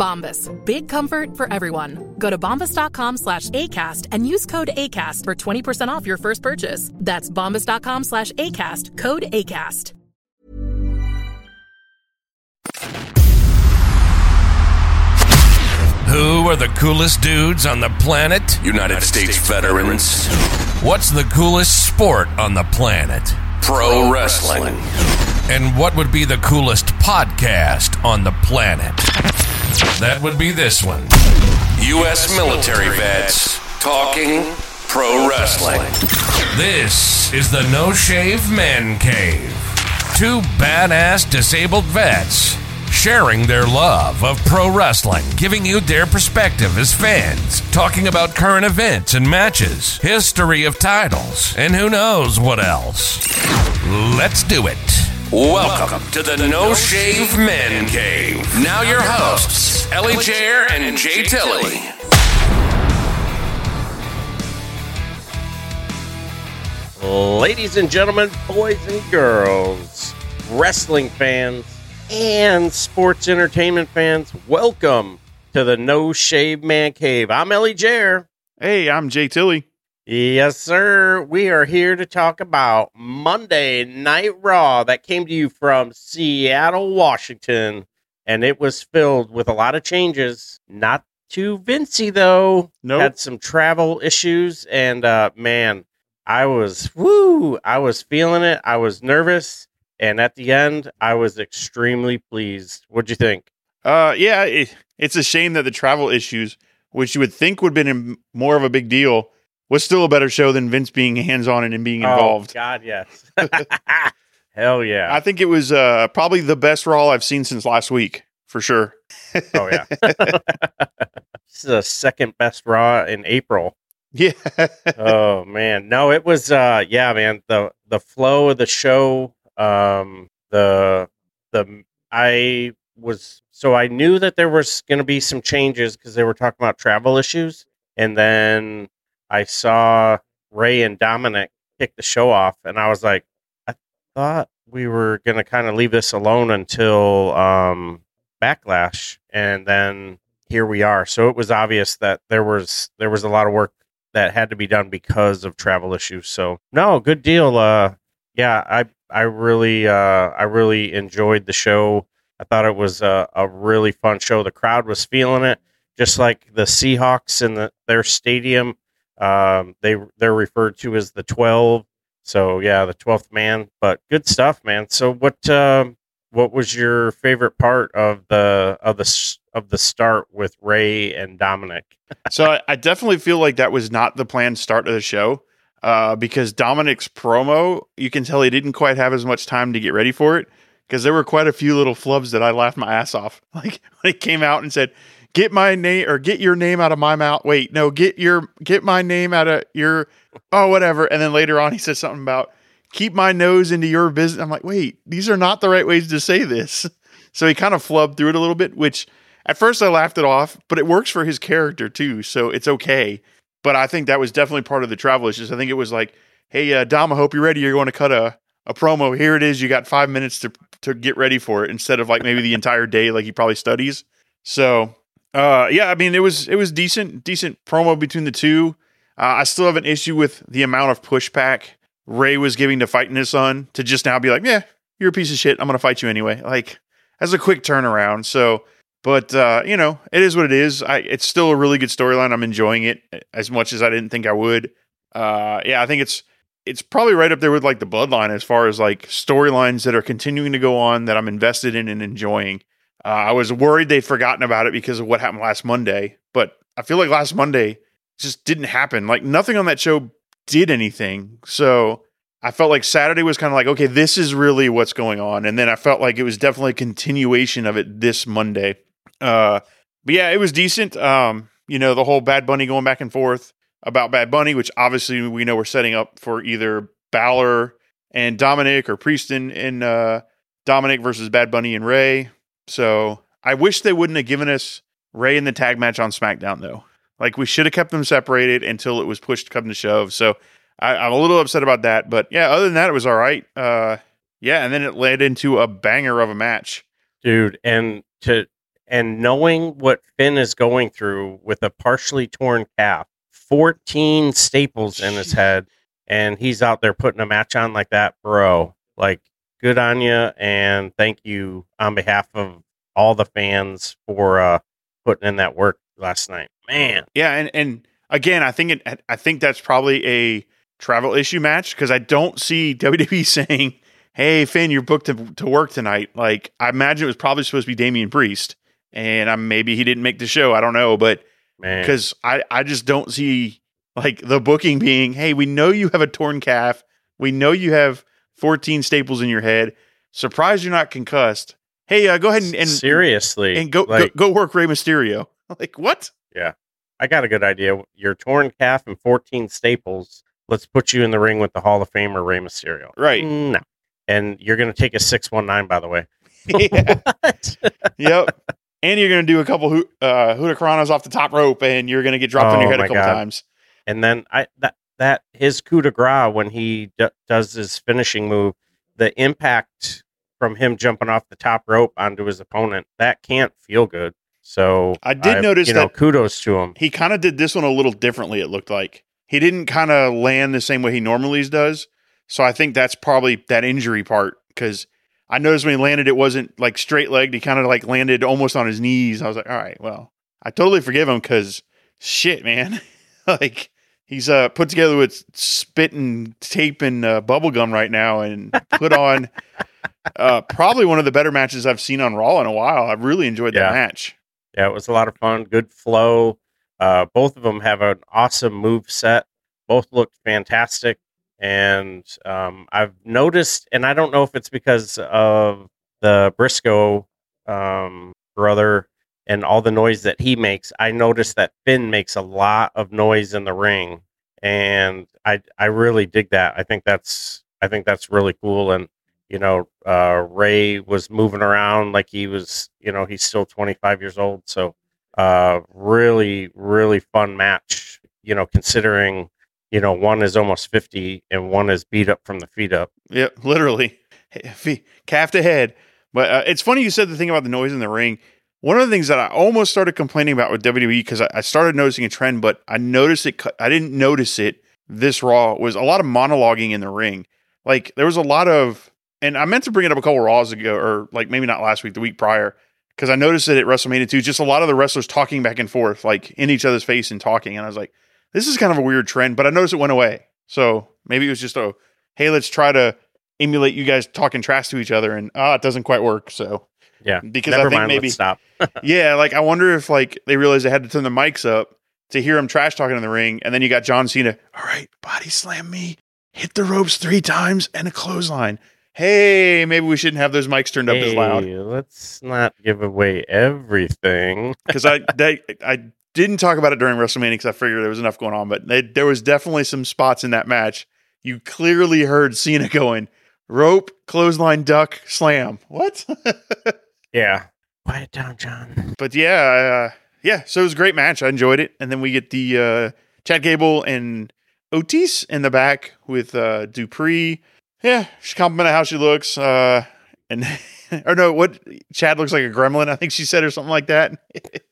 Bombas. Big comfort for everyone. Go to bombas.com slash ACAST and use code ACAST for 20% off your first purchase. That's bombas.com slash ACAST. Code ACAST. Who are the coolest dudes on the planet? United, States, veterans. What's the coolest sport on the planet? Pro wrestling. And what would be the coolest podcast on the planet? That would be this one. U.S. military vets talking pro wrestling. This is the No Shave Man Cave. Two badass disabled vets sharing their love of pro wrestling, giving you their perspective as fans, talking about current events and matches, history of titles, and who knows what else. Let's do it. Welcome to the No Shave Men Cave. Now your hosts, Ellie Jair and Jay Tilly. Ladies and gentlemen, boys and girls, wrestling fans, and sports entertainment fans, welcome to the No Shave Man Cave. I'm Ellie Jair. Hey, I'm Jay Tilly. Yes, sir. We are here to talk about Monday Night Raw that came to you from Seattle, Washington, and it was filled with a lot of changes. Not too Vincey though. Nope. Had some travel issues, and uh, man, I was woo. I was feeling it. I was nervous, and at the end, I was extremely pleased. What'd you think? Uh, yeah, it, it's a shame that the travel issues, which you would think would have been more of a big deal, was still a better show than Vince being hands on and being involved. Oh, God, yes. Hell yeah. I think it was uh, probably the best Raw I've seen since last week, for sure. Oh yeah. this is the second best Raw in April. Yeah. Oh man, no, it was. uh Yeah, man. The the flow of the show. Um, the the I was so I knew that there was going to be some changes because they were talking about travel issues, and then I saw Ray and Dominic kick the show off, and I was like, I thought we were going to kind of leave this alone until um backlash and then here we are. So it was obvious that there was there was a lot of work that had to be done because of travel issues. So no good deal uh yeah i i really uh i really enjoyed the show. I thought it was a, a really fun show. The crowd was feeling it just like the seahawks in the, their stadium um they they're referred to as the 12 so yeah the 12th man but good stuff man so what um what was your favorite part of the of the of the start with Ray and Dominic? so I, I definitely feel like that was not the planned start of the show uh, because Dominic's promo, you can tell he didn't quite have as much time to get ready for it because there were quite a few little flubs that I laughed my ass off. Like when he came out and said, "Get my name or get your name out of my mouth." Wait, no, get your get my name out of your oh whatever. And then later on, he says something about keep my nose into your business. I'm like, wait, these are not the right ways to say this. So he kind of flubbed through it a little bit, which at first I laughed it off, but it works for his character too, so it's okay. But I think that was definitely part of the travel issues. I think it was like, hey, uh, Dom, I hope you're ready. You're going to cut a, a promo. Here it is. You got five minutes to to get ready for it instead of like maybe the entire day, like he probably studies. So, uh, yeah, I mean, it was it was decent, decent promo between the two. Uh, I still have an issue with the amount of pushback Ray was giving to fighting his son to just now be like, yeah, you're a piece of shit. I'm gonna fight you anyway. Like, as a quick turnaround. So, but uh, you know, it is what it is. I it's still a really good storyline. I'm enjoying it as much as I didn't think I would. Uh, yeah, I think it's it's probably right up there with like the Bloodline as far as like storylines that are continuing to go on that I'm invested in and enjoying. Uh, I was worried they'd forgotten about it because of what happened last Monday, but I feel like last Monday just didn't happen. Like nothing on that show did anything. So I felt like Saturday was kind of like, okay, this is really what's going on. And then I felt like it was definitely a continuation of it this Monday. Uh, but yeah, it was decent. Um, you know, the whole Bad Bunny going back and forth about Bad Bunny, which obviously we know we're setting up for either Balor and Dominic or Prieston and uh, Dominic versus Bad Bunny and Ray. So I wish they wouldn't have given us Ray in the tag match on SmackDown though. Like we should have kept them separated until it was pushed to come to shove. So I, I'm a little upset about that. But yeah, other than that, it was all right. Uh, yeah, and then it led into a banger of a match. dude and to and knowing what finn is going through with a partially torn calf 14 staples in his head and he's out there putting a match on like that bro like good on you and thank you on behalf of all the fans for uh putting in that work last night man Yeah, and and again, I think it, I think that's probably a travel issue match because I don't see WWE saying, "Hey Finn, you're booked to, to work tonight." Like I imagine it was probably supposed to be Damian Priest, and I'm maybe he didn't make the show. I don't know, but because I I just don't see like the booking being, "Hey, we know you have a torn calf. We know you have 14 staples in your head. Surprised you're not concussed. Hey, uh, go ahead and, and seriously and go, like, go go work Rey Mysterio." Like what? Yeah, I got a good idea. Your torn calf and 14 staples. Let's put you in the ring with the Hall of Famer Rey Mysterio. Right. No. And you're going to take a 619, by the way. yeah. Yep. And you're going to do a couple uh, Hurricanranas off the top rope, and you're going to get dropped on your Oh head a couple God. times. and then I that that his coup de grace when he d- does his finishing move, the impact from him jumping off the top rope onto his opponent, that can't feel good. So I did notice you know, that- kudos to him. He kind of did this one a little differently, it looked like. He didn't kind of land the same way he normally does. So I think that's probably that injury part because I noticed when he landed, it wasn't like straight legged. He kind of like landed almost on his knees. I was like, all right, well, I totally forgive him because shit, man. like he's uh, put together with spit and tape and uh, bubble gum right now and put on uh, probably one of the better matches I've seen on Raw in a while. I've really enjoyed that match. Yeah, it was a lot of fun. Good flow. Uh, both of them have an awesome move set. Both looked fantastic. And um, I've noticed, and I don't know if it's because of the Briscoe um, brother and all the noise that he makes. I noticed that Finn makes a lot of noise in the ring, and I I really dig that. I think that's I think that's really cool. And you know, uh, Ray was moving around like he was, you know, he's still 25 years old. So, uh, really, really fun match, you know, considering, you know, one is almost 50 and one is beat up from the feet up. Yep, literally, Fe- calf to head. But uh, it's funny you said the thing about the noise in the ring. One of the things that I almost started complaining about with WWE because I, started noticing a trend, but I noticed it. I didn't notice it this Raw was a lot of monologuing in the ring. Like there was a lot of, and I meant to bring it up a couple Raws ago, or like maybe not last week, the week prior, because I noticed it at WrestleMania too. Just a lot of the wrestlers talking back and forth, like in each other's face and talking, and I was like, this is kind of a weird trend. But I noticed it went away. So maybe it was just a, hey, let's try to emulate you guys talking trash to each other, and ah, it doesn't quite work. So Yeah. because Never I think mind. maybe stop. yeah, like I wonder if like they realized they had to turn the mics up to hear him trash talking in the ring, and then you got John Cena. All right, body slam me, hit the ropes three times, and a clothesline. Hey, maybe we shouldn't have those mics turned up as loud Hey, let's not give away everything. because I they, I didn't talk about it during WrestleMania because I figured there was enough going on, but they, there was definitely some spots in that match. You clearly heard Cena going rope, clothesline, duck, slam. What? Yeah. Quiet down, John. but yeah, uh, yeah. So it was a great match. I enjoyed it. And then we get the uh, Chad Gable and Otis in the back with uh, Dupri. yeah, she complimented how she looks. Uh, and or no, what Chad looks like a gremlin. I think she said or something like that.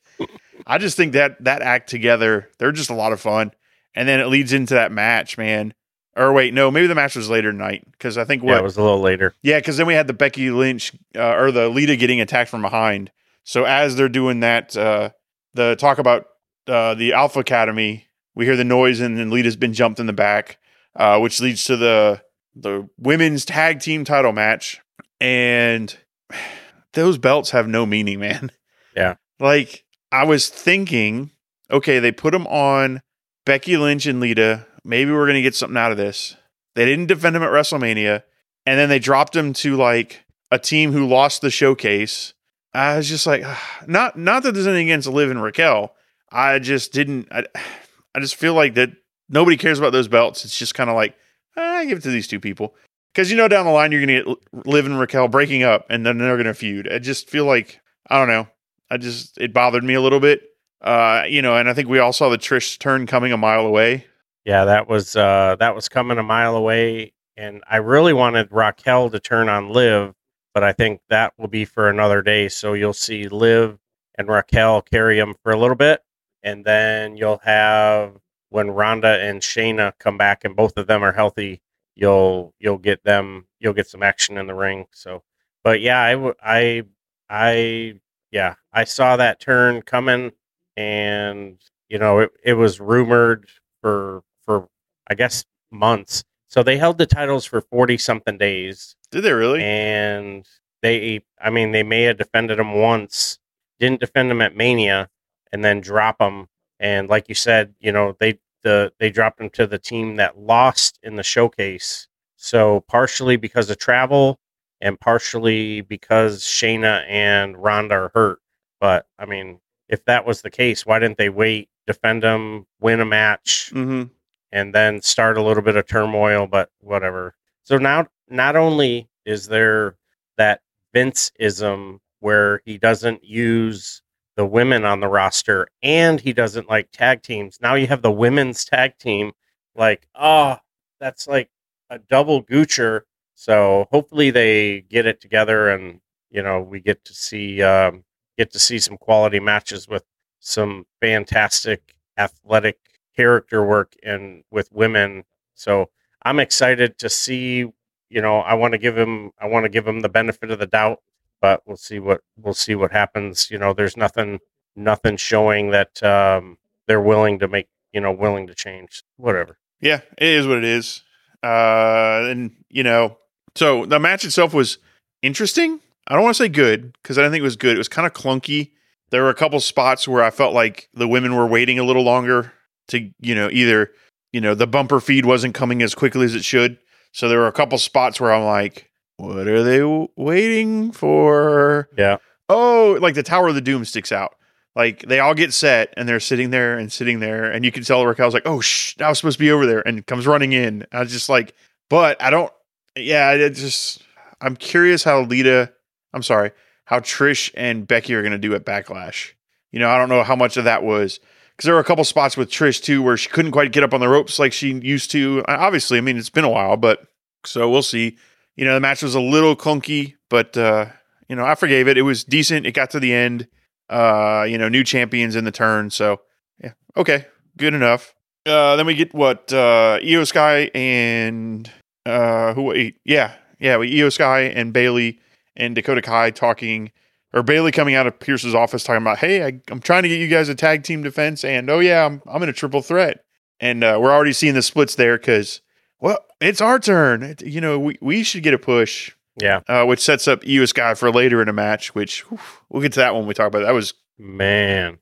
I just think that that act together, they're just a lot of fun. And then it leads into that match, man. Or wait, no, maybe the match was later tonight because I think what Yeah, it was a little later. yeah, because then we had the Becky Lynch uh, or the Lita getting attacked from behind. So as they're doing that, uh, the talk about uh, the Alpha Academy, we hear the noise, and then Lita's been jumped in the back, uh, which leads to the the women's tag team title match. And those belts have no meaning, man. Yeah. Like I was thinking, okay, they put them on Becky Lynch and Lita. Maybe we're gonna get something out of this. They didn't defend him at WrestleMania, and then they dropped him to like a team who lost the showcase. I was just like, not not that there's anything against Liv and Raquel. I just didn't. I, I just feel like that nobody cares about those belts. It's just kind of like I give it to these two people because you know down the line you're gonna get Liv and Raquel breaking up, and then they're gonna feud. I just feel like I don't know. I just it bothered me a little bit. Uh, you know, and I think we all saw the Trish turn coming a mile away. Yeah, that was uh that was coming a mile away and I really wanted Raquel to turn on Liv, but I think that will be for another day. So you'll see Liv and Raquel carry them for a little bit and then you'll have when Ronda and Shayna come back and both of them are healthy, you'll you'll get them you'll get some action in the ring. So but yeah, I I I yeah, I saw that turn coming and you know, it, it was rumored for for I guess months. So they held the titles for 40 something days Did they really? and they I mean they may have defended them once, didn't defend them at Mania and then drop them and like you said, you know, they the they dropped them to the team that lost in the showcase. So partially because of travel and partially because Shayna and Ronda are hurt. But I mean, if that was the case, why didn't they wait, defend them, win a match, mm-hmm. And then start a little bit of turmoil? But whatever. So now, not only is there that Vince ism where he doesn't use the women on the roster and he doesn't like tag teams. Now you have the women's tag team. Like, oh, that's like a double goocher. So hopefully they get it together and you know we get to see um, get to see some quality matches with some fantastic athletic character work and with women. So I'm excited to see. You know, I want to give him I want to give him the benefit of the doubt, but we'll see what we'll see what happens. You know, there's nothing nothing showing that um, they're willing to make you know willing to change. Whatever. Yeah, it is what it is. Uh, and you know, so the match itself was interesting. I don't want to say good because I don't think it was good. It was kind of clunky. There were a couple spots where I felt like the women were waiting a little longer to, you know, either, you know, the bumper feed wasn't coming as quickly as it should. So there were a couple spots where I'm like, what are they w- waiting for? Yeah. Oh, like the Tower of the Doom sticks out. Like they all get set and they're sitting there and sitting there, and you can tell Raquel's like, "Oh, shh, I was supposed to be over there," and comes running in. I was just like, but I don't. Yeah, it just. I'm curious how Lita. I'm sorry, how Trish and Becky are going to do at Backlash. You know, I don't know how much of that was because there were a couple spots with Trish too where she couldn't quite get up on the ropes like she used to. Obviously, I mean it's been a while, but so we'll see. You know, the match was a little clunky, but uh, you know, I forgave it. It was decent. It got to the end. Uh, you know, new champions in the turn. So yeah, okay, good enough. Uh, then we get what uh, Iyo Sky and uh, who? Yeah, yeah, we Iyo Sky and Bayley and Dakota Kai talking, or Bayley coming out of Pearce's office talking about, hey, I, am trying to get you guys a tag team defense, and oh yeah, I'm I'm in a triple threat, and uh, we're already seeing the splits there because well, it's our turn. It, you know, we we should get a push. Yeah. Uh, which sets up Iyo Sky for later in a match, which whew, we'll get to that when we talk about it. That was Man.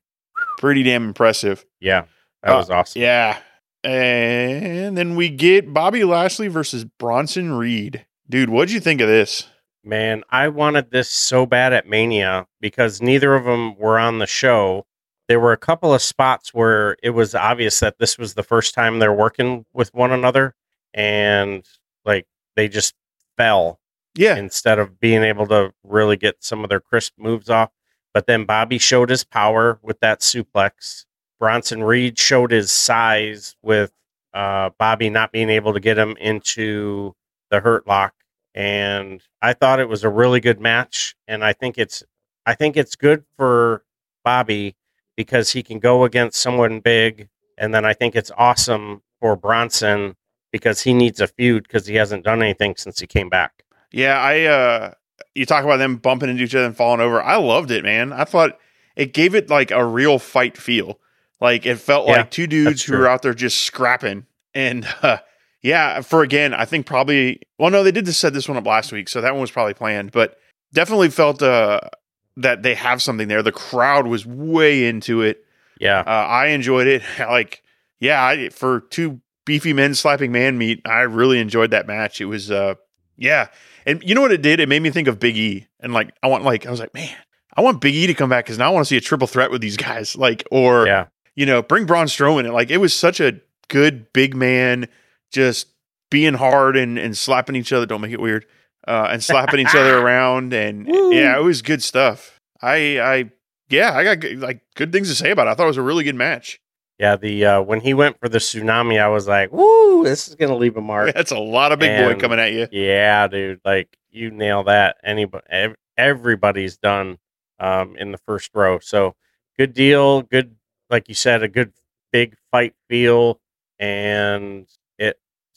pretty damn impressive. Yeah. That Uh, was awesome. Yeah. And then we get Bobby Lashley versus Bronson Reed. Dude, what'd you think of this? Man, I wanted this so bad at Mania because neither of them were on the show. There were a couple of spots where it was obvious that this was the first time they're working with one another and like they just fell Yeah. instead of being able to really get some of their crisp moves off. But then Bobby showed his power with that suplex. Bronson Reed showed his size with uh, Bobby not being able to get him into the Hurt Lock, and I thought it was a really good match. And I think it's I think it's good for Bobby because he can go against someone big, and then I think it's awesome for Bronson because he needs a feud because he hasn't done anything since he came back. Yeah, I uh you talk about them bumping into each other and falling over. I loved it, man. I thought it gave it like a real fight feel. Like it felt Yeah, like two dudes who were out there just scrapping. And uh, yeah, for again, I think probably well, no, they did just set this one up last week, so that one was probably planned, but definitely felt uh that they have something there. The crowd was way into it. Yeah, Uh, I enjoyed it. Like, yeah, I, for two beefy men slapping man meat, I really enjoyed that match. It was, uh, yeah, and you know what it did? It made me think of Big E, and like, I want, like, I was like, man, I want Big E to come back because now I want to see a triple threat with these guys, like, or yeah, you know, bring Braun Strowman. in. Like, it was such a good big man, just being hard and and slapping each other. Don't make it weird. Uh, and slapping each other around, and yeah, it was good stuff. I, I, yeah, I got good- like good things to say about it. I thought it was a really good match. yeah. The uh, when he went for the tsunami, I was like, "Woo, this is gonna leave a mark." That's a lot of big boy coming at you. Yeah, dude. Like you nail that. Anybody, everybody's done um, in the first row. So good deal. Good, like you said, a good big fight feel, and it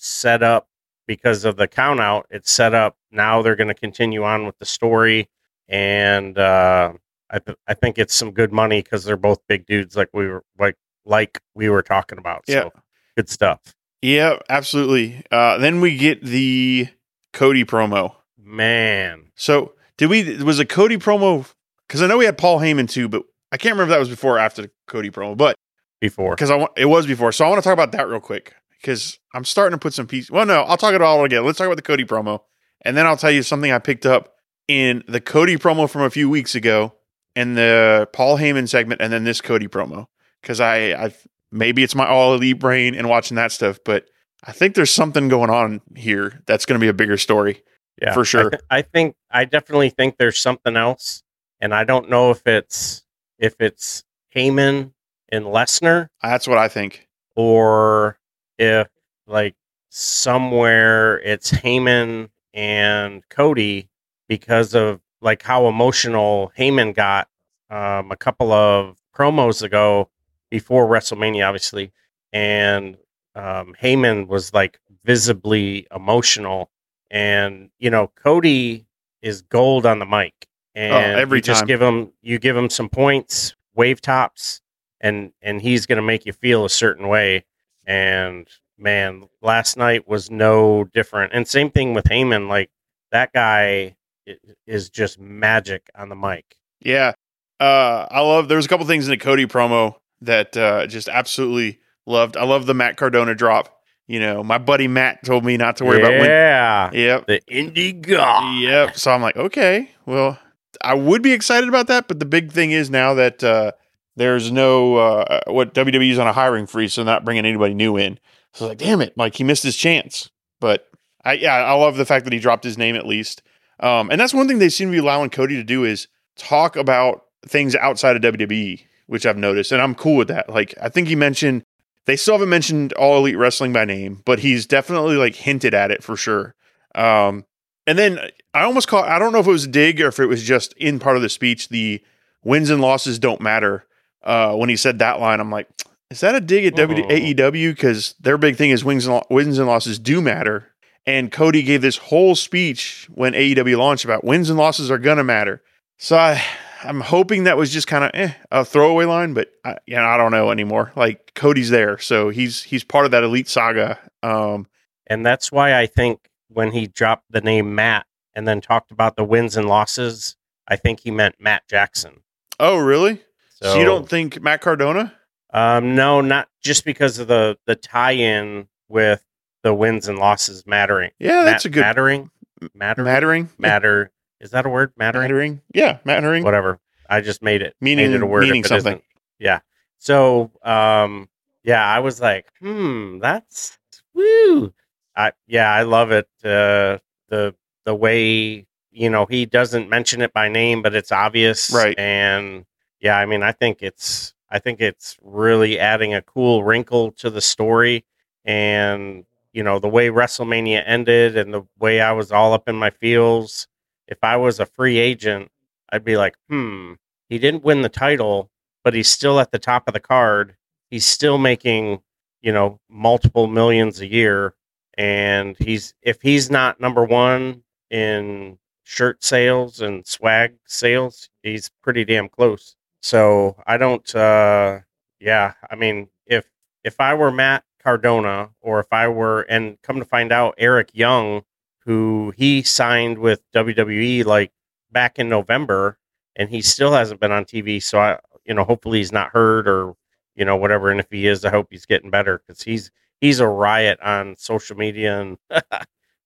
set up because of the count out. It set up. Now they're going to continue on with the story, and uh, I th- I think it's some good money because they're both big dudes, like we were like like we were talking about. Yeah. So good stuff, Yeah, absolutely. Uh, then we get the Cody promo. man. So did we? Was a Cody promo? Because I know we had Paul Heyman too, but I can't remember if that was before or after the Cody promo. But Before because I want it was before, so I want to talk about that real quick because I'm starting to put some pieces. Well, no, I'll talk it all again. Let's talk about the Cody promo, and then I'll tell you something I picked up in the Cody promo from a few weeks ago, and the Paul Heyman segment, and then this Cody promo. Because I, I maybe it's my all elite brain and watching that stuff, but I think there's something going on here that's going to be a bigger story. Yeah, for I sure. th- I, think I definitely think there's something else, and I don't know if it's if it's Heyman and Lesnar That's what I think. or if like somewhere it's Heyman and Cody because of like how emotional Heyman got um, a couple of promos ago before WrestleMania, obviously, and um, Heyman was like visibly emotional, and you know Cody is gold on the mic, and every you just time. give him you give him some points, wave tops, and and he's gonna make you feel a certain way, and man, last night was no different, and same thing with Heyman, like that guy is just magic on the mic. Yeah. Uh, I love, there was a couple things in the Cody promo that uh, just absolutely loved. I love the Matt Cardona drop. You know, my buddy Matt told me not to worry about when. yeah, Yep. the indie god. Yep. So I'm like, okay, well, I would be excited about that, but the big thing is now that uh, there's no uh, what WWE's on a hiring freeze, so not bringing anybody new in. So like, damn it, like he missed his chance. But I yeah, I love the fact that he dropped his name at least. Um, and that's one thing they seem to be allowing Cody to do is talk about things outside of WWE, which I've noticed, and I'm cool with that. Like I think he mentioned they still haven't mentioned All Elite Wrestling by name, but he's definitely like hinted at it for sure. Um, and then I almost call I don't know if it was a dig or if it was just in part of the speech, the wins and losses don't matter. Uh, when he said that line, I'm like, is that a dig at w- Oh. AEW? Because their big thing is wins and, lo- wins and losses do matter. And Cody gave this whole speech when AEW launched about wins and losses are gonna matter. So I, I'm hoping that was just kind of eh, a throwaway line, but I, know, I don't know anymore. Like Cody's there, so he's he's part of that elite saga. Um, And that's why I think when he dropped the name Matt and then talked about the wins and losses, I think he meant Matt Jackson. oh really? So, so you don't think Matt Cardona? Um, no, not just because of the the tie-in with the wins and losses mattering. Yeah, that's Mat- a good mattering. Mattering. mattering. Matter. Is that a word? Mattering. Mattering. Yeah, mattering. Whatever. I just made it Meaning- made it a word. meaning something. isn't. Yeah. So, um, yeah, I was like, hmm, that's woo. I yeah, I love it. Uh, the the way you know he doesn't mention it by name, but it's obvious, Right. And yeah, I mean, I think it's I think it's really adding a cool wrinkle to the story, and you know, the way WrestleMania ended and the way I was all up in my feels, if I was a free agent, I'd be like, hmm, he didn't win the title, but he's still at the top of the card. He's still making, you know, multiple millions a year. And he's, if he's not number one in shirt sales and swag sales, he's pretty damn close. So I don't, uh, yeah, I mean, if, if I were Matt Cardona or if I were, and come to find out, Eric Young, who he signed with WWE like back in November, and he still hasn't been on TV. So I, you know, hopefully he's not hurt or you know whatever. And if he is, I hope he's getting better because he's he's a riot on social media. And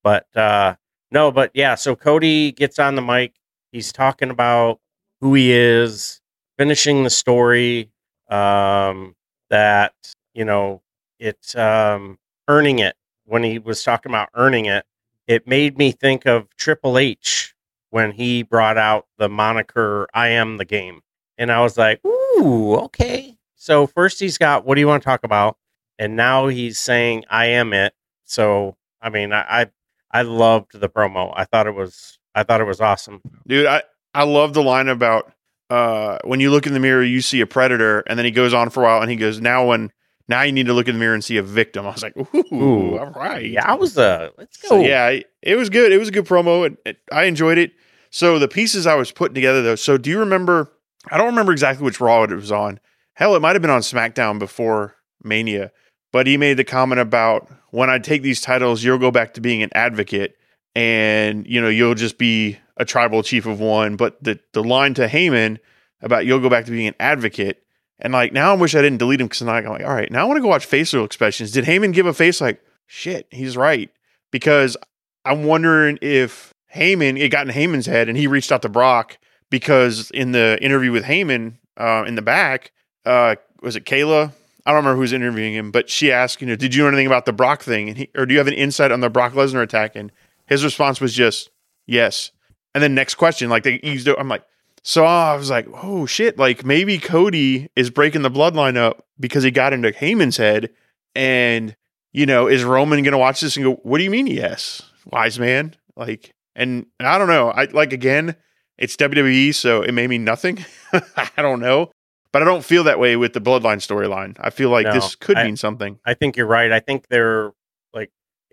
but uh, no, but yeah. So Cody gets on the mic. He's talking about who he is, finishing the story. Um, that you know, it's um, earning it. When he was talking about earning it, it made me think of Triple H when he brought out the moniker "I am the game," and I was like, "Ooh, okay." So first he's got what do you want to talk about, and now he's saying "I am it." So I mean, I I, I loved the promo. I thought it was I thought it was awesome, dude. I I love the line about uh, when you look in the mirror, you see a predator, and then he goes on for a while, and he goes, "Now when." Now you need to look in the mirror and see a victim. I was like, ooh, ooh all right. Yeah, I was uh let's go. So, yeah, it was good. It was a good promo. It, I enjoyed it. So the pieces I was putting together though. So do you remember? I don't remember exactly which Raw it was on. Hell, it might have been on SmackDown before Mania. But he made the comment about when I take these titles, you'll go back to being an advocate, and you know you'll just be a tribal chief of one. But the the line to Heyman about you'll go back to being an advocate and like now I wish I didn't delete him because I'm like, all right, now I want to go watch facial expressions. Did Heyman give a face like, shit, he's right? Because I'm wondering if Heyman, it got in Heyman's head and he reached out to Brock because in the interview with Heyman uh, in the back, uh, was it Kayla? I don't remember who's interviewing him, but she asked, you know, did you know anything about the Brock thing? And he, or do you have an insight on the Brock Lesnar attack? And his response was just yes. And then next question, like they used it, I'm like, so I was like, oh shit, like maybe Cody is breaking the bloodline up because he got into Heyman's head. And, you know, is Roman going to watch this and go, what do you mean, yes, wise man? Like, and I don't know. I like, again, it's WWE, so it may mean nothing. I don't know. But I don't feel that way with the bloodline storyline. I feel like no, this could I, mean something. I think you're right. I think they're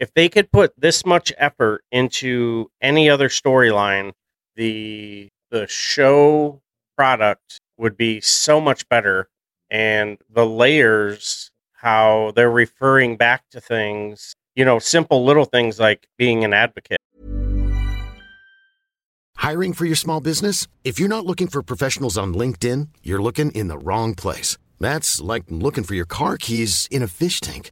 if they could put this much effort into any other storyline, the the show product would be so much better. And the layers how they're referring back to things you know simple little things like being an advocate. Hiring for your small business? If you're not looking for professionals on linkedin you're looking in the wrong place. That's like looking for your car keys in a fish tank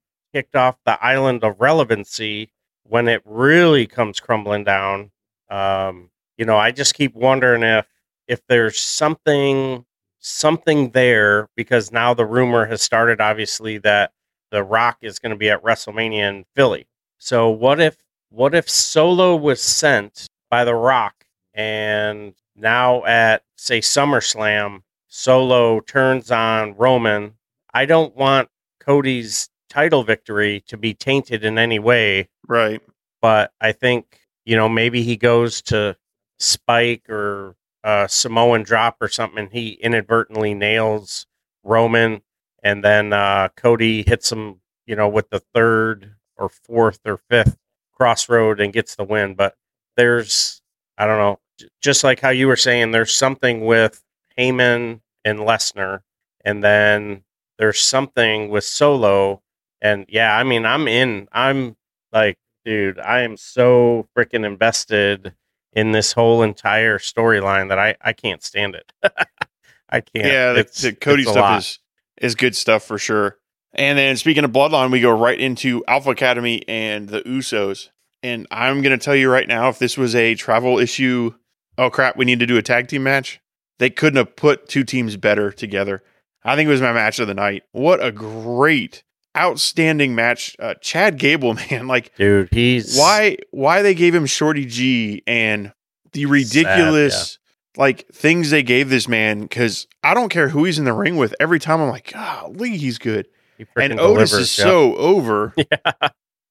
kicked off the island of relevancy when it really comes crumbling down. Um, you know, I just keep wondering if if there's something something there because now the rumor has started obviously that the rock is going to be at WrestleMania in Philly. So what if what if Solo was sent by the Rock and now at say SummerSlam Solo turns on Roman? I don't want Cody's title victory to be tainted in any way. Right. But I think, you know, maybe he goes to Spike or uh, Samoan drop or something. he inadvertently nails Roman, and then uh, Cody hits him, you know, with the third or fourth or fifth Cross Rhodes and gets the win. But there's, I don't know, j- just like how you were saying, there's something with Heyman and Lesnar, and then there's something with Solo. And yeah, I mean, I'm in. I'm like, dude, I am so freaking invested in this whole entire storyline that I I can't stand it. I can't. Yeah, the, the Cody stuff lot. is is good stuff for sure. And then speaking of Bloodline, we go right into Alpha Academy and the Usos. And I'm going to tell you right now, if this was a travel issue, oh crap, we need to do a tag team match. They couldn't have put two teams better together. I think it was my match of the night. What a great, outstanding match. Uh, Chad Gable, man, like dude. He's why why they gave him Shorty G and the ridiculous like things they gave this man because I don't care who he's in the ring with. Every time I'm like, golly, he's good. He And Otis delivers, is yeah. so over. yeah.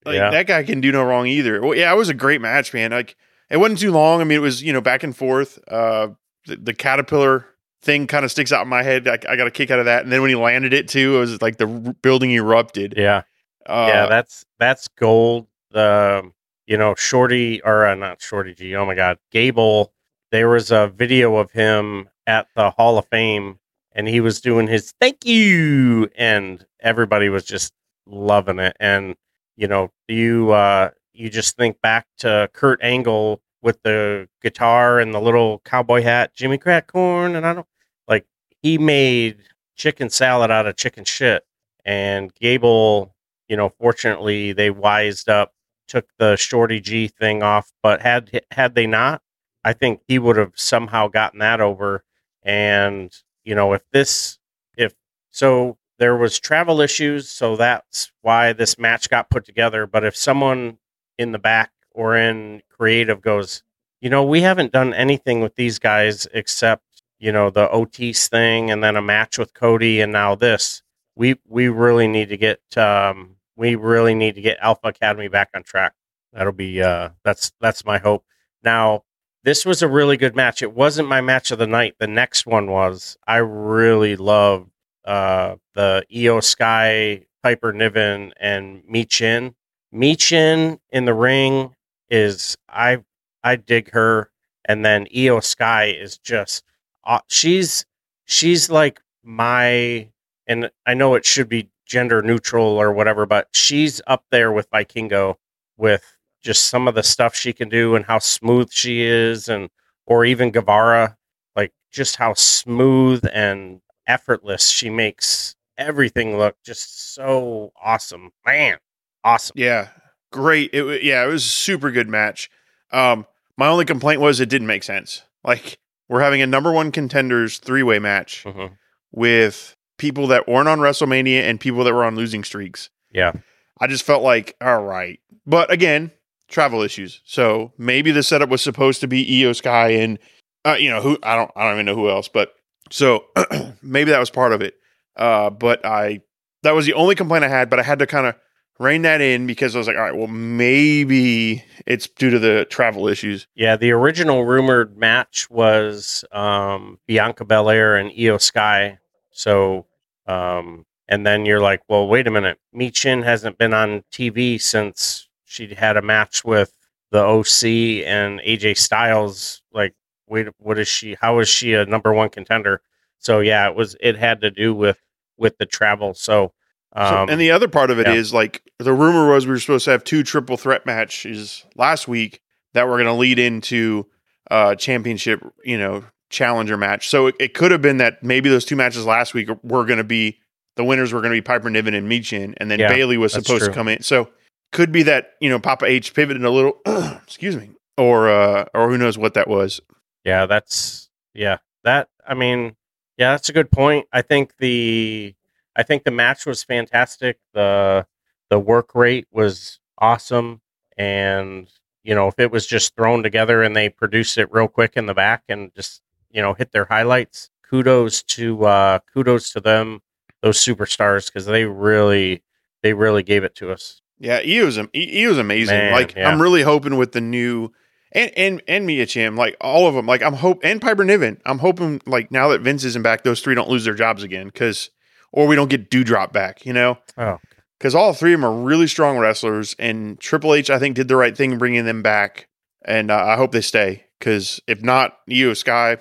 Like Yeah. that guy can do no wrong either. Well, yeah, it was a great match, man. Like it wasn't too long. I mean, it was you know back and forth. Uh, the, the caterpillar thing kind of sticks out in my head. I, I got a kick out of that. And then when he landed it too, it was like the r- building erupted. Yeah. Uh, yeah, that's that's gold. The you know, Shorty or uh, not Shorty G. Oh my God, Gable. There was a video of him at the Hall of Fame, and he was doing his thank you, and everybody was just loving it. And you know, you uh, you just think back to Kurt Angle with the guitar and the little cowboy hat, Jimmy Crack Corn, and I don't like he made chicken salad out of chicken shit. And Gable, you know, fortunately they wised up, took the Shorty G thing off. But had had they not, I think he would have somehow gotten that over. And you know, if this, if so, there was travel issues, so that's why this match got put together. But if someone in the back or in creative goes, you know, we haven't done anything with these guys except you know the Otis thing, and then a match with Cody, and now this. We we really need to get um, we really need to get Alpha Academy back on track. That'll be uh, that's that's my hope. Now this was a really good match. It wasn't my match of the night. The next one was. I really loved uh, the Iyo Sky, Piper Niven, and Michin. Michin in the ring is I I dig her, and then Iyo Sky is just uh, she's she's like my and I know it should be gender neutral or whatever, but she's up there with Vikingo with just some of the stuff she can do and how smooth she is, and or even Guevara, like just how smooth and effortless she makes everything look just so awesome, man, awesome. Yeah, great. It yeah, it was a super good match. Um, my only complaint was it didn't make sense. Like we're having a number one contenders three way match Mhm. with people that weren't on WrestleMania and people that were on losing streaks. Yeah, I just felt like, all right. But again, travel issues. So maybe the setup was supposed to be Iyo Sky and uh, you know who I don't I don't even know who else, but so maybe that was part of it. Uh, but I that was the only complaint I had, but I had to kind of rein that in because I was like, all right, well maybe it's due to the travel issues. Yeah, the original rumored match was um, Bianca Belair and Iyo Sky. So, um, and then you're like, well, wait a minute. Michin hasn't been on TV since she had a match with the OC and AJ Styles. Like, wait, what is she? How is she a number one contender? So yeah, it was. It had to do with with the travel. So, So- um, and the other part of it is yeah. like the rumor was we were supposed to have two triple threat matches last week that were going to lead into uh championship, you know, challenger match. So it, it could have been that maybe those two matches last week were going to be the winners were going to be Piper Niven and Michin, and then Yeah, Bayley was supposed to come in. So could be that you know Papa H pivoted a little, excuse me, or uh or who knows what that was. Yeah, that's yeah. That I mean, yeah, that's a good point. I think the I think the match was fantastic. The the work rate was awesome and you know, if it was just thrown together and they produced it real quick in the back and just, you know, hit their highlights, kudos to uh kudos to them, those superstars cuz they really they really gave it to us. Yeah, he was he, he was amazing. Man, like yeah. I'm really hoping with the new and and and Mia Chim, like all of them. Like I'm hope and Piper Niven. I'm hoping like now that Vince isn't back, those three don't lose their jobs again because or we don't get Dewdrop back. You know, Oh. because all three of them are really strong wrestlers, and Triple H I think did the right thing bringing them back, and uh, I hope they stay because if not, Iyo Sky,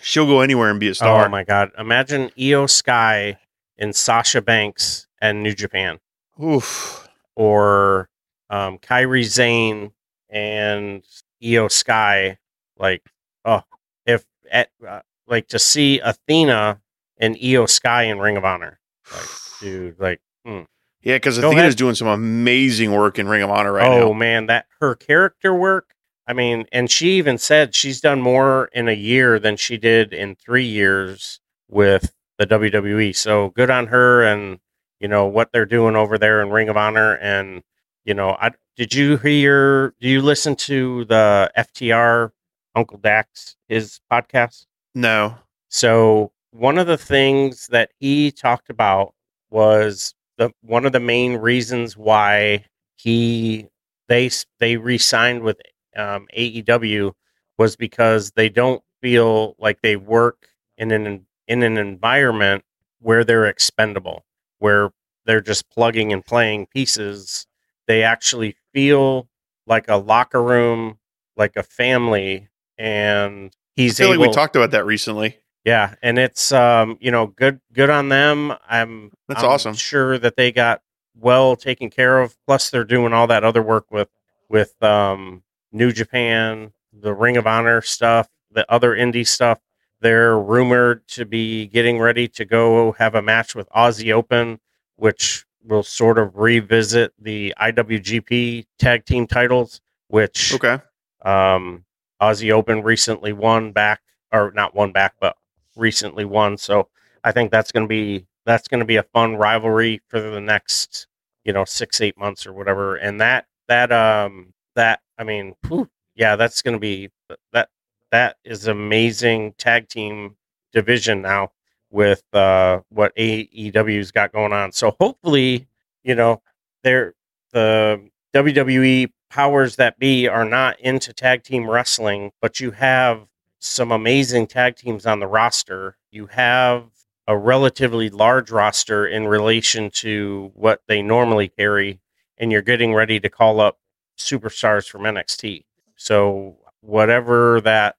she'll go anywhere and be a star. Oh my god! Imagine Iyo Sky and Sasha Banks and New Japan, Oof. or um, Kairi Sane and Iyo Sky. Like, oh, if at, uh, like to see Athena and Iyo Sky in Ring of Honor, like, dude, like. hmm. Yeah, because Athena's doing some amazing work in Ring of Honor right oh now. Oh man, that her character work. I mean, and she even said she's done more in a year than she did in three years with the WWE. So good on her, and you know what they're doing over there in Ring of Honor. And you know, I did you hear? Do you listen to the FTR Uncle Dax his podcast? No. So one of the things that he talked about was the one of the main reasons why he they they re-signed with um, AEW was because they don't feel like they work in an in an environment where they're expendable, where they're just plugging and playing pieces. They actually feel like a locker room, like a family, and I he's feel able. like we talked about that recently. Yeah, and it's um, you know, good good on them. I'm That's I'm awesome. Sure that they got well taken care of. Plus, they're doing all that other work with with um, New Japan, the Ring of Honor stuff, the other indie stuff. They're rumored to be getting ready to go have a match with Aussie Open, which will sort of revisit the IWGP tag team titles, which Okay. um, Aussie Open recently won back, or not won back, but recently won. So I think that's going to be that's going to be a fun rivalry for the next, you know, six eight months or whatever. And that that um that I mean, whew, yeah, that's going to be that that is amazing tag team division now with uh what AEW's got going on. So hopefully, you know, they're the WWE powers that be are not into tag team wrestling, but you have some amazing tag teams on the roster. You have a relatively large roster in relation to what they normally carry, and you're getting ready to call up superstars from NXT. So whatever that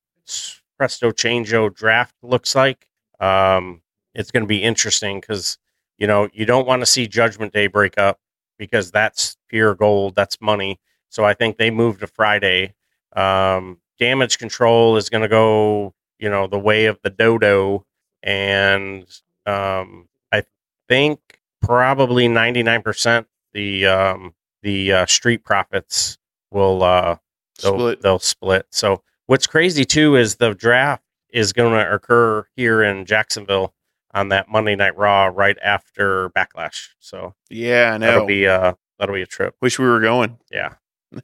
presto changeo draft looks like, um, it's going to be interesting because you know you don't want to see Judgment Day break up because that's pure gold, that's money. So I think they moved to Friday. Um, damage control is going to go, you know, the way of the dodo, and um, I think probably ninety nine percent the um, the uh, street profits will uh, they'll, Split. they'll split. So what's crazy too is the draft is going to occur here in Jacksonville on that Monday Night Raw right after Backlash. So Yeah, I know. that'll be uh that'll be a trip. Wish we were going. Yeah.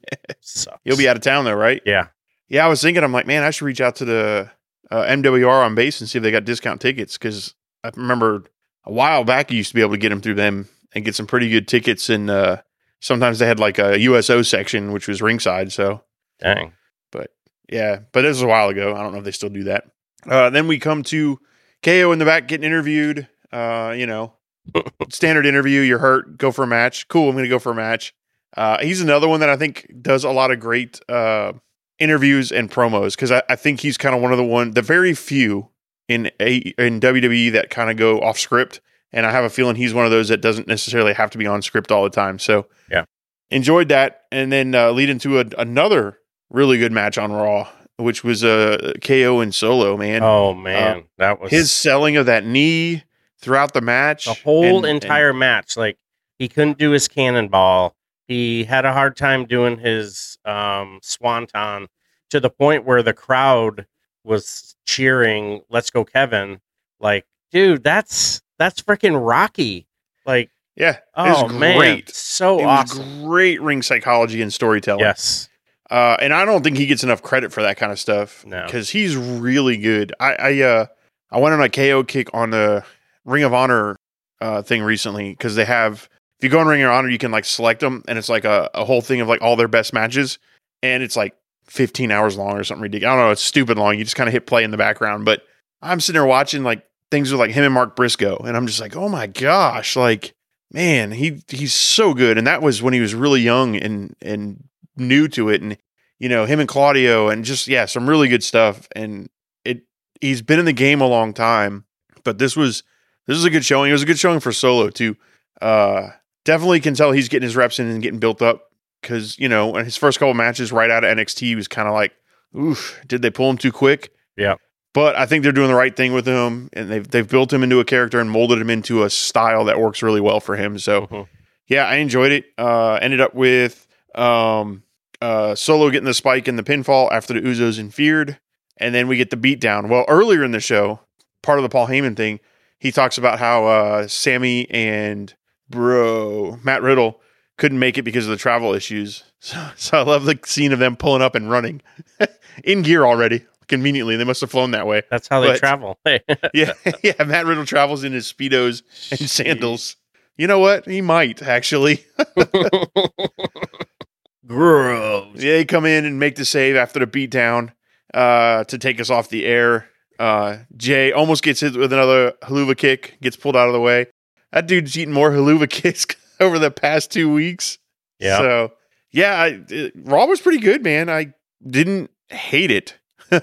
You'll be out of town though, right? Yeah. Yeah, I was thinking, I'm like, man, I should reach out to the uh, MWR on base and see if they got discount tickets because I remember a while back you used to be able to get them through them and get some pretty good tickets. And uh, sometimes they had like a USO section, which was ringside. So, Dang. but yeah, but this was a while ago. I don't know if they still do that. Uh, then we come to KO in the back getting interviewed. Uh, you know, standard interview. You're hurt. Go for a match. Cool. I'm going to go for a match. Uh, he's another one that I think does a lot of great uh, interviews and promos because I, I think he's kind of one of the one, the very few in a in WWE that kind of go off script. And I have a feeling he's one of those that doesn't necessarily have to be on script all the time. So Yeah. enjoyed that, and then uh, lead into a, another really good match on Raw, which was uh, KO and Solo. Man, Oh man, that was his selling of that knee throughout the match, the whole and- and- entire match. Like he couldn't do his cannonball. He had a hard time doing his um, swanton to the point where the crowd was cheering "Let's go, Kevin!" Like, dude, that's that's freaking Rocky. Like, yeah, it oh was man, great. so awesome. great ring psychology and storytelling. Yes, Uh, and I don't think he gets enough credit for that kind of stuff. No. because he's really good. I I, uh, I went on a KO kick on the Ring of Honor uh, thing recently because they have. If you go on Ring of Honor, you can like select them, and it's like a, a whole thing of like all their best matches, and it's like 15 hours long or something ridiculous. I don't know. It's stupid long. You just kind of hit play in the background, but I'm sitting there watching like things with like him and Mark Briscoe, and I'm just like, oh my gosh, like man, he he's so good. And that was when he was really young and and new to it. And you know, him and Claudio and just yeah, some really good stuff. And it he's been in the game a long time, but this was this was a good showing. It was a good showing for Solo too. Uh definitely can tell he's getting his reps in and getting built up because you know, in his first couple matches right out of NXT, he was kind of like, oof, did they pull him too quick? Yeah. But I think they're doing the right thing with him, and they've they've built him into a character and molded him into a style that works really well for him. So, Mm-hmm. yeah, I enjoyed it. Uh, ended up with um, uh, Solo getting the spike and the pinfall after the Usos and feared, and then we get the beatdown. Well, earlier in the show, part of the Paul Heyman thing, he talks about how uh, Sami and bro Matt Riddle couldn't make it because of the travel issues. So, so I love the scene of them pulling up and running in gear already. Conveniently, they must have flown that way. That's how they travel. yeah, yeah. Matt Riddle travels in his speedos and sandals. You know what? He might actually. Gross. Yeah, he come in and make the save after the beatdown uh, to take us off the air. Uh, Jey almost gets hit with another Helluva kick, gets pulled out of the way. That dude's eaten more Helluva kicks over the past two weeks. Yeah. So yeah, I, it, Raw was pretty good, man. I didn't hate it.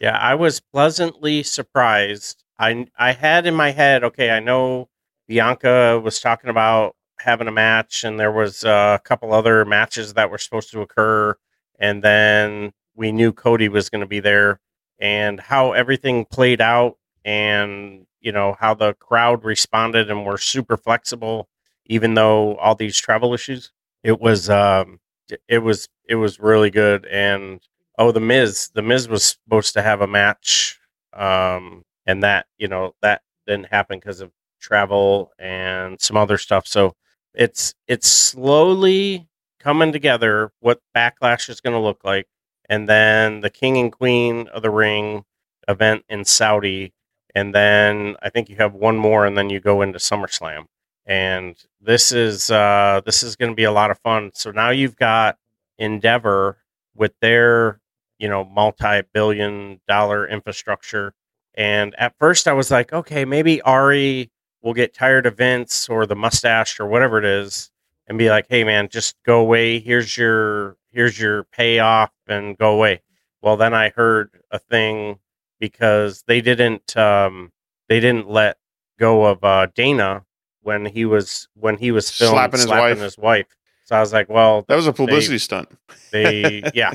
Yeah, I was pleasantly surprised. I I had in my head, okay, I know Bianca was talking about having a match, and there was uh, a couple other matches that were supposed to occur, and then we knew Cody was going to be there, and how everything played out, and you know how the crowd responded and were super flexible, even though all these travel issues. It was um, it was it was really good, and oh the miz the miz was supposed to have a match um and that you know that didn't happen because of travel and some other stuff. So it's it's slowly coming together what backlash is going to look like. And then the king and queen of the ring event in saudi and then i think you have one more and then you go into summerslam. And this is uh this is going to be a lot of fun. So now you've got endeavor with their you know multi-billion dollar infrastructure. And at first i was like okay maybe ari will get tired of vince or the mustache or whatever it is and be like hey man just go away. Here's your here's your payoff and go away well then i heard a thing because they didn't um they didn't let go of uh dana when he was when he was filmed Slapping his wife. his wife so i was like well That was a they- publicity stunt. they yeah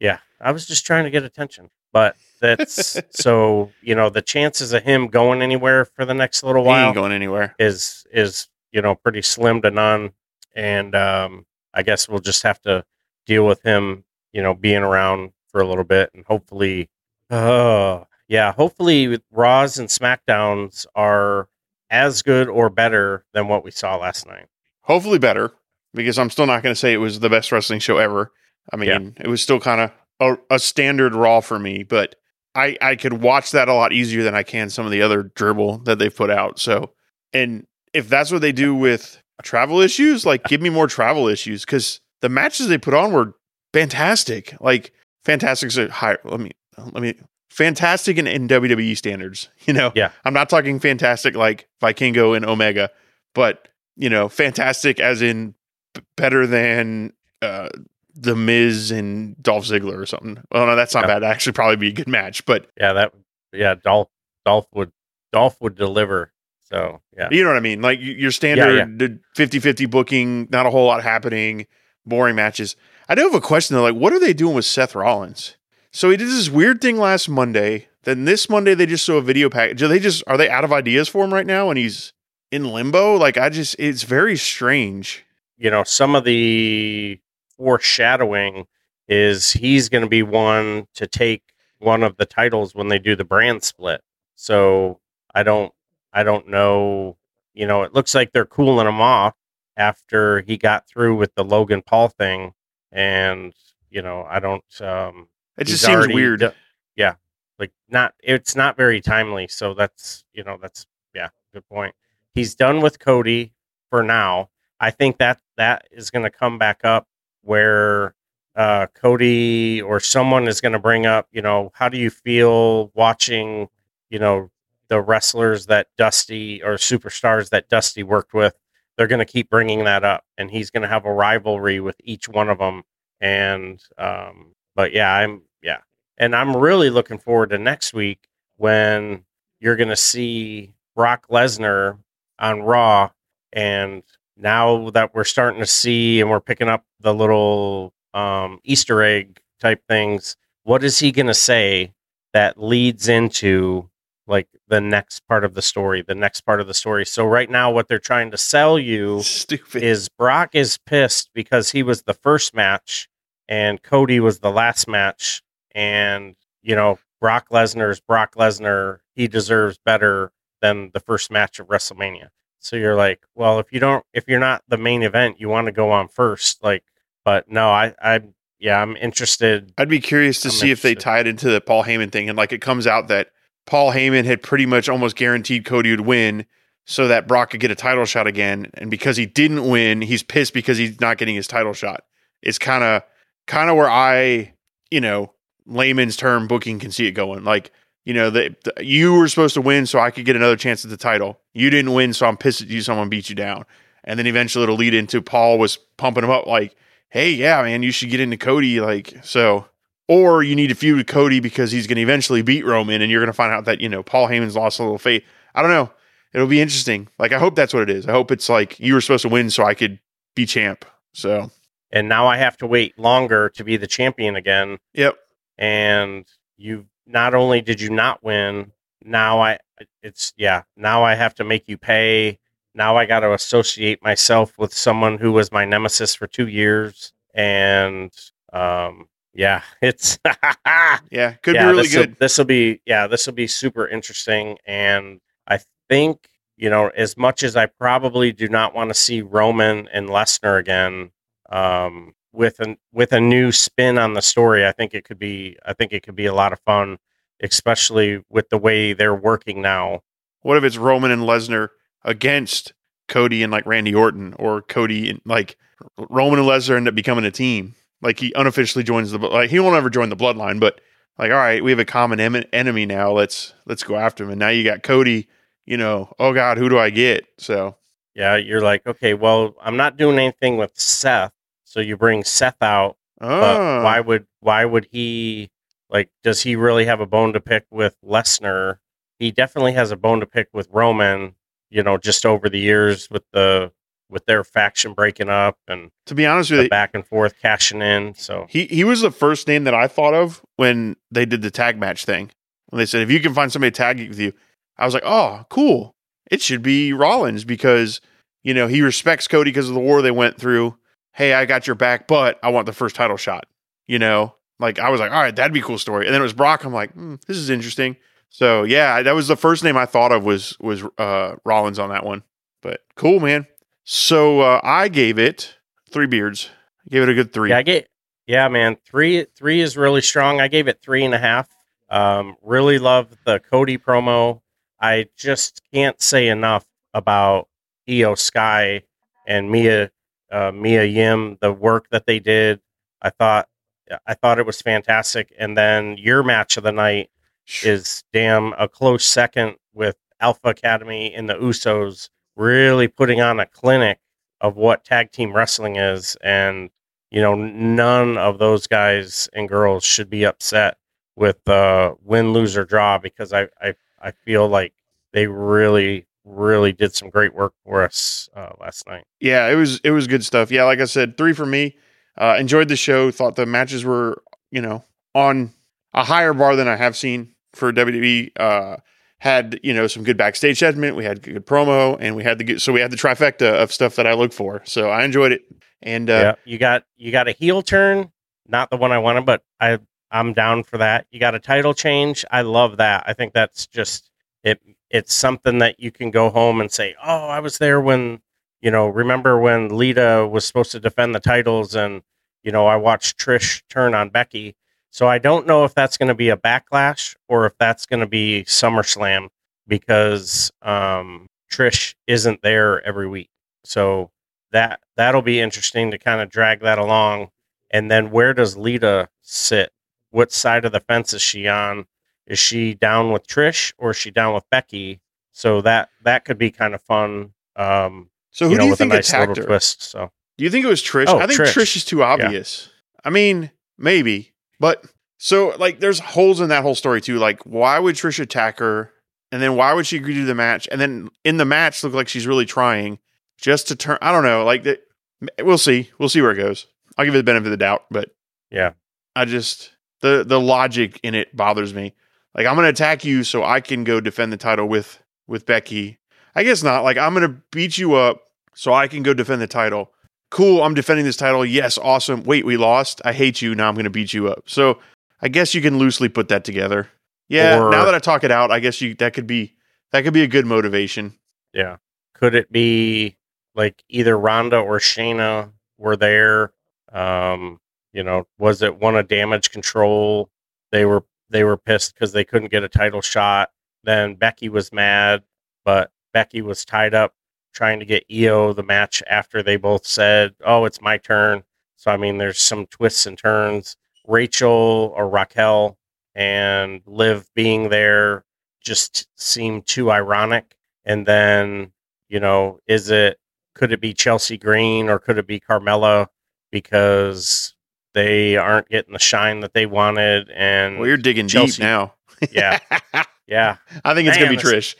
yeah i was just trying to get attention but that's so you know the chances of him going anywhere for the next little He while ain't going anywhere. is is you know pretty slim to none and um i guess we'll just have to deal with him you know being around for a little bit and hopefully uh yeah hopefully raws and smackdowns are as good or better than what we saw last night Hopefully better, because I'm still not going to say it was the best wrestling show ever. I mean, it was still kind of a, a standard Raw for me, but I I could watch that a lot easier than I can some of the other dribble that they've put out. So, and if that's what they do with travel issues, like give me more travel issues because the matches they put on were fantastic. Like fantastic. So high. Let me let me fantastic in, in WWE standards. You know, Yeah. I'm not talking fantastic like Vikingo and Omega, but you know, fantastic as in b- better than uh, the Miz and Dolph Ziggler or something. Well, no, that's not Yeah. bad. That'd actually probably be a good match, but yeah that yeah dolph dolph would dolph would deliver so yeah you know what I mean. Like your yeah. standard 50 50 booking, not a whole lot happening, boring matches. I do have a question though. Like, what are they doing with Seth Rollins? So he did this weird thing last Monday. Then this Monday they just saw a video package. Are they just are they out of ideas for him right now? And he's in limbo. Like I just, it's very strange. you know some of the foreshadowing is he's going to be one to take one of the titles when they do the brand split so i don't i don't know you know it looks like they're cooling him off after he got through with the logan paul thing and you know i don't um It just seems already weird. yeah like not it's not very timely so that's you know that's yeah good point he's done with cody for now i think that that is going to come back up where uh cody or someone is going to bring up you know how do you feel watching you know the wrestlers that dusty or superstars that dusty worked with they're going to keep bringing that up, and he's going to have a rivalry with each one of them. And um, but yeah, I'm yeah, and I'm really looking forward to next week when you're going to see Brock Lesnar on Raw, and now that we're starting to see and we're picking up the little um, Easter egg type things, what is he going to say that leads into like the next part of the story, the next part of the story. So right now what they're trying to sell you Stupid. is Brock is pissed because he was the first match and Cody was the last match and you know Brock Lesnar is Brock Lesnar, he deserves better than the first match of WrestleMania. So you're like, well, if you don't if you're not the main event, you want to go on first like but no, I I yeah, I'm interested. I'd be curious to I'm see if they interested. tie it into the Paul Heyman thing, and like it comes out that Paul Heyman had pretty much almost guaranteed Cody would win, so that Brock could get a title shot again. And because he didn't win, he's pissed because he's not getting his title shot. It's kind of kind of where I, you know, layman's term booking can see it going. Like, you know, the, the- you were supposed to win so I could get another chance at the title. You didn't win, so I'm pissed at you. Someone beat you down, and then eventually it'll lead into Paul was pumping him up like, "Hey, yeah, man, you should get into Cody." Like, so or you need to feud with Cody because he's going to eventually beat Roman, and you're going to find out that you know Paul Heyman's lost a little faith. I don't know. It'll be interesting. Like I hope that's what it is. I hope it's like you were supposed to win so I could be champ. So And now I have to wait longer to be the champion again. yep, and you not only did you not win now i it's yeah now i have to make you pay now i got to associate myself with someone who was my nemesis for two years and um yeah it's yeah, could yeah, be really good. This will be yeah, this will be super interesting, and I think you know as much as I probably do not want to see Roman and Lesnar again, um, with an with a new spin on the story, I think it could be I think it could be a lot of fun, especially with the way they're working now. What if it's Roman and Lesnar against Cody and like Randy Orton, or Cody and like Roman and Lesnar end up becoming a team? Like he unofficially joins the like he won't ever join the bloodline, but like all right, we have a common em- enemy now. Let's let's go after him. And now you got Cody. You know, oh God, who do I get? So Yeah, you're like okay, well I'm not doing anything with Seth, so you bring Seth out oh, But ah. why would why would he like does he really have a bone to pick with Lesnar? He definitely has a bone to pick with Roman, you know, just over the years with the with their faction breaking up and to be honest with you, back and forth cashing in. So He he was the first name that I thought of when they did the tag match thing. When they said if you can find somebody to tag with you, I was like, oh, cool. It should be Rollins because you know he respects Cody because of the war they went through. Hey, I got your back, but I want the first title shot. You know, like I was like, all right, that'd be a cool story. And then it was Brock. I'm like, hmm, this is interesting. So yeah, that was the first name I thought of was was uh, Rollins on that one. But cool, man. So uh, I gave it three beards. I gave it a good three. yeah, I get yeah, man. Three three is really strong. I gave it three and a half. Um, really love the Cody promo. I just can't say enough about Iyo Sky and Mia uh, Mia Yim, the work that they did. I thought I thought it was fantastic. And then your match of the night is damn a close second with Alpha Academy and the Usos really putting on a clinic of what tag team wrestling is. And, you know, none of those guys and girls should be upset with uh, win, lose, or draw because I, I, I feel like they really, really did some great work for us uh, last night. yeah, it was it was good stuff. Yeah, like I said, three for me. Uh, enjoyed the show. Thought the matches were you know on a higher bar than I have seen for WWE. Uh, had you know some good backstage segment. We had good promo, and we had the good, so we had the trifecta of stuff that I look for. So I enjoyed it. And uh, yeah, you got you got a heel turn, not the one I wanted, but I I'm down for that. You got a title change. I love that. I think that's just it. It's something that you can go home and say, "Oh, I was there when you know. Remember when Lita was supposed to defend the titles, and you know I watched Trish turn on Becky." So I don't know if that's going to be a backlash or if that's going to be SummerSlam because um, Trish isn't there every week. So that that'll be interesting to kind of drag that along. And then where does Lita sit? What side of the fence is she on? Is she down with Trish or is she down with Becky? So that that could be kind of fun. Um, So who you know, do you think nice attacked her? twist. So Do you think it was Trish? Oh, I think Trish. Trish. is too obvious. I mean, maybe, but so like there's holes in that whole story too. Like, why would Trish attack her? And then why would she agree to the match? And then in the match, look like she's really trying just to turn. I don't know. Like. We'll see. We'll see where it goes. I'll give it the benefit of the doubt, but yeah, I just the the logic in it bothers me. Like I'm gonna attack you so I can go defend the title with with Becky. I guess not. Like I'm gonna beat you up so I can go defend the title. Cool, I'm defending this title. Yes, awesome. Wait, we lost. I hate you. Now I'm gonna beat you up. So I guess you can loosely put that together. Yeah. Or- now that I talk it out, I guess you that could be that could be a good motivation. yeah. Could it be like either Ronda or Shayna were there? Um, you know, was it one of damage control? They were they were pissed because they couldn't get a title shot. Then Becky was mad, but Becky was tied up trying to get EO the match after they both said, "Oh, it's my turn." So I mean, there's some twists and turns. Rachel or Raquel and Liv being there just seemed too ironic. And then, you know, is it could it be Chelsea Green or could it be Carmella because they aren't getting the shine that they wanted? And Well, you're digging Chelsea- deep now. Yeah, yeah, I think it's gonna be Trish.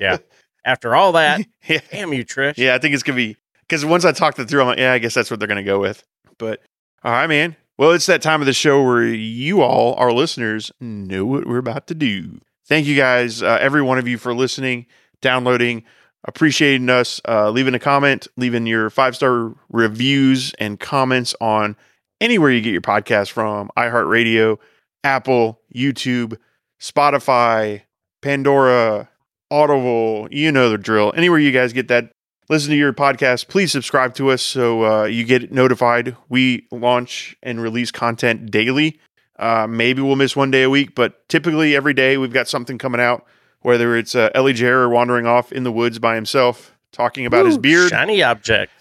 yeah. After all that, yeah. damn you, Trish. Yeah, I think it's gonna be because once I talked it through, I'm like, yeah, I guess that's what they're gonna go with. But all right, man. Well, it's that time of the show where you all, our listeners, know what we're about to do. Thank you guys, uh, every one of you, for listening, downloading, appreciating us, uh, leaving a comment, leaving your five star reviews and comments on anywhere you get your podcast from iHeartRadio, Apple, YouTube, Spotify, Pandora, Audible, you know the drill. Anywhere you guys get that, listen to your podcast, please subscribe to us so uh, you get notified. We launch and release content daily. Uh, maybe we'll miss one day a week, but typically every day we've got something coming out, whether it's uh, Ellie Jarrett wandering off in the woods by himself talking about his beard, Shiny object.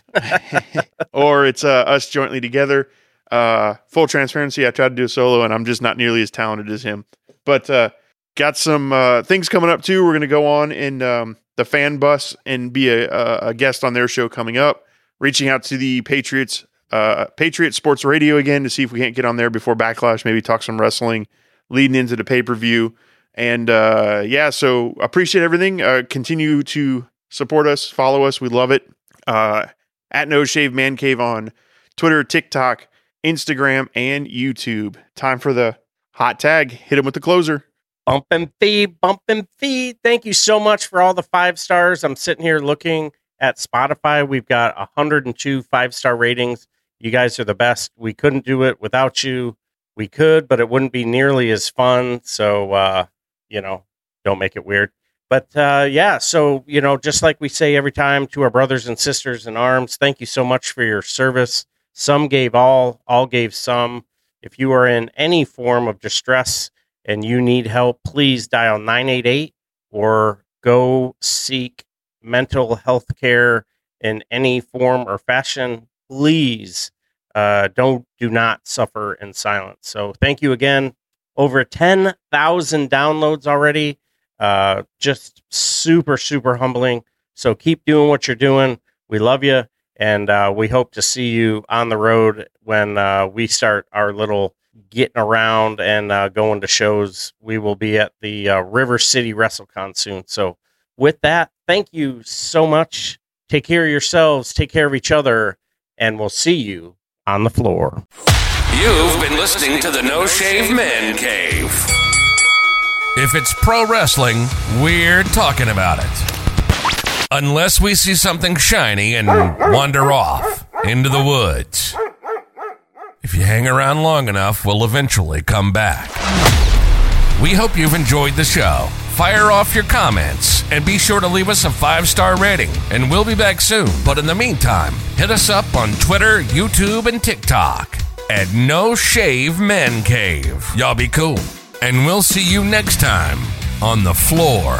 or it's uh, us jointly together. Uh, full transparency, I tried to do a solo, and I'm just not nearly as talented as him. But uh, got some uh, things coming up too. We're going to go on in um, the fan bus and be a, a, a guest on their show coming up. Reaching out to the Patriots, uh, Patriot Sports Radio again to see if we can't get on there before Backlash. Maybe talk some wrestling leading into the pay per view. And uh, yeah, so appreciate everything. Uh, continue to support us, follow us. We love it. Uh, at No Shave Man Cave on Twitter, TikTok, Instagram, and YouTube. Time for the hot tag. Hit him with the closer. Bump and feed, bump and feed. Thank you so much for all the five stars. I'm sitting here looking at Spotify. We've got 102 five star ratings. You guys are the best. We couldn't do it without you. We could, but it wouldn't be nearly as fun. So, uh, you know, don't make it weird. But uh, yeah, so, you know, just like we say every time to our brothers and sisters in arms, thank you so much for your service. Some gave all, all gave some. If you are in any form of distress, and you need help, please dial 988 or go seek mental health care in any form or fashion. Please uh, don't do not suffer in silence. So thank you again. Over 10,000 downloads already. Uh, just super, super humbling. So keep doing what you're doing. We love you. And uh, we hope to see you on the road when uh, we start our little getting around and uh, going to shows. We will be at the uh, River City WrestleCon soon. So, with that, thank you so much. Take care of yourselves, take care of each other, and we'll see you on the floor. You've been listening to the No Shave Man Cave. If it's pro wrestling, we're talking about it. Unless we see something shiny and wander off into the woods. If you hang around long enough, we'll eventually come back. We hope you've enjoyed the show. Fire off your comments and be sure to leave us a five star rating, and we'll be back soon. But in the meantime, hit us up on Twitter, YouTube, and TikTok at No Shave Man Cave. Y'all be cool. And we'll see you next time on the floor.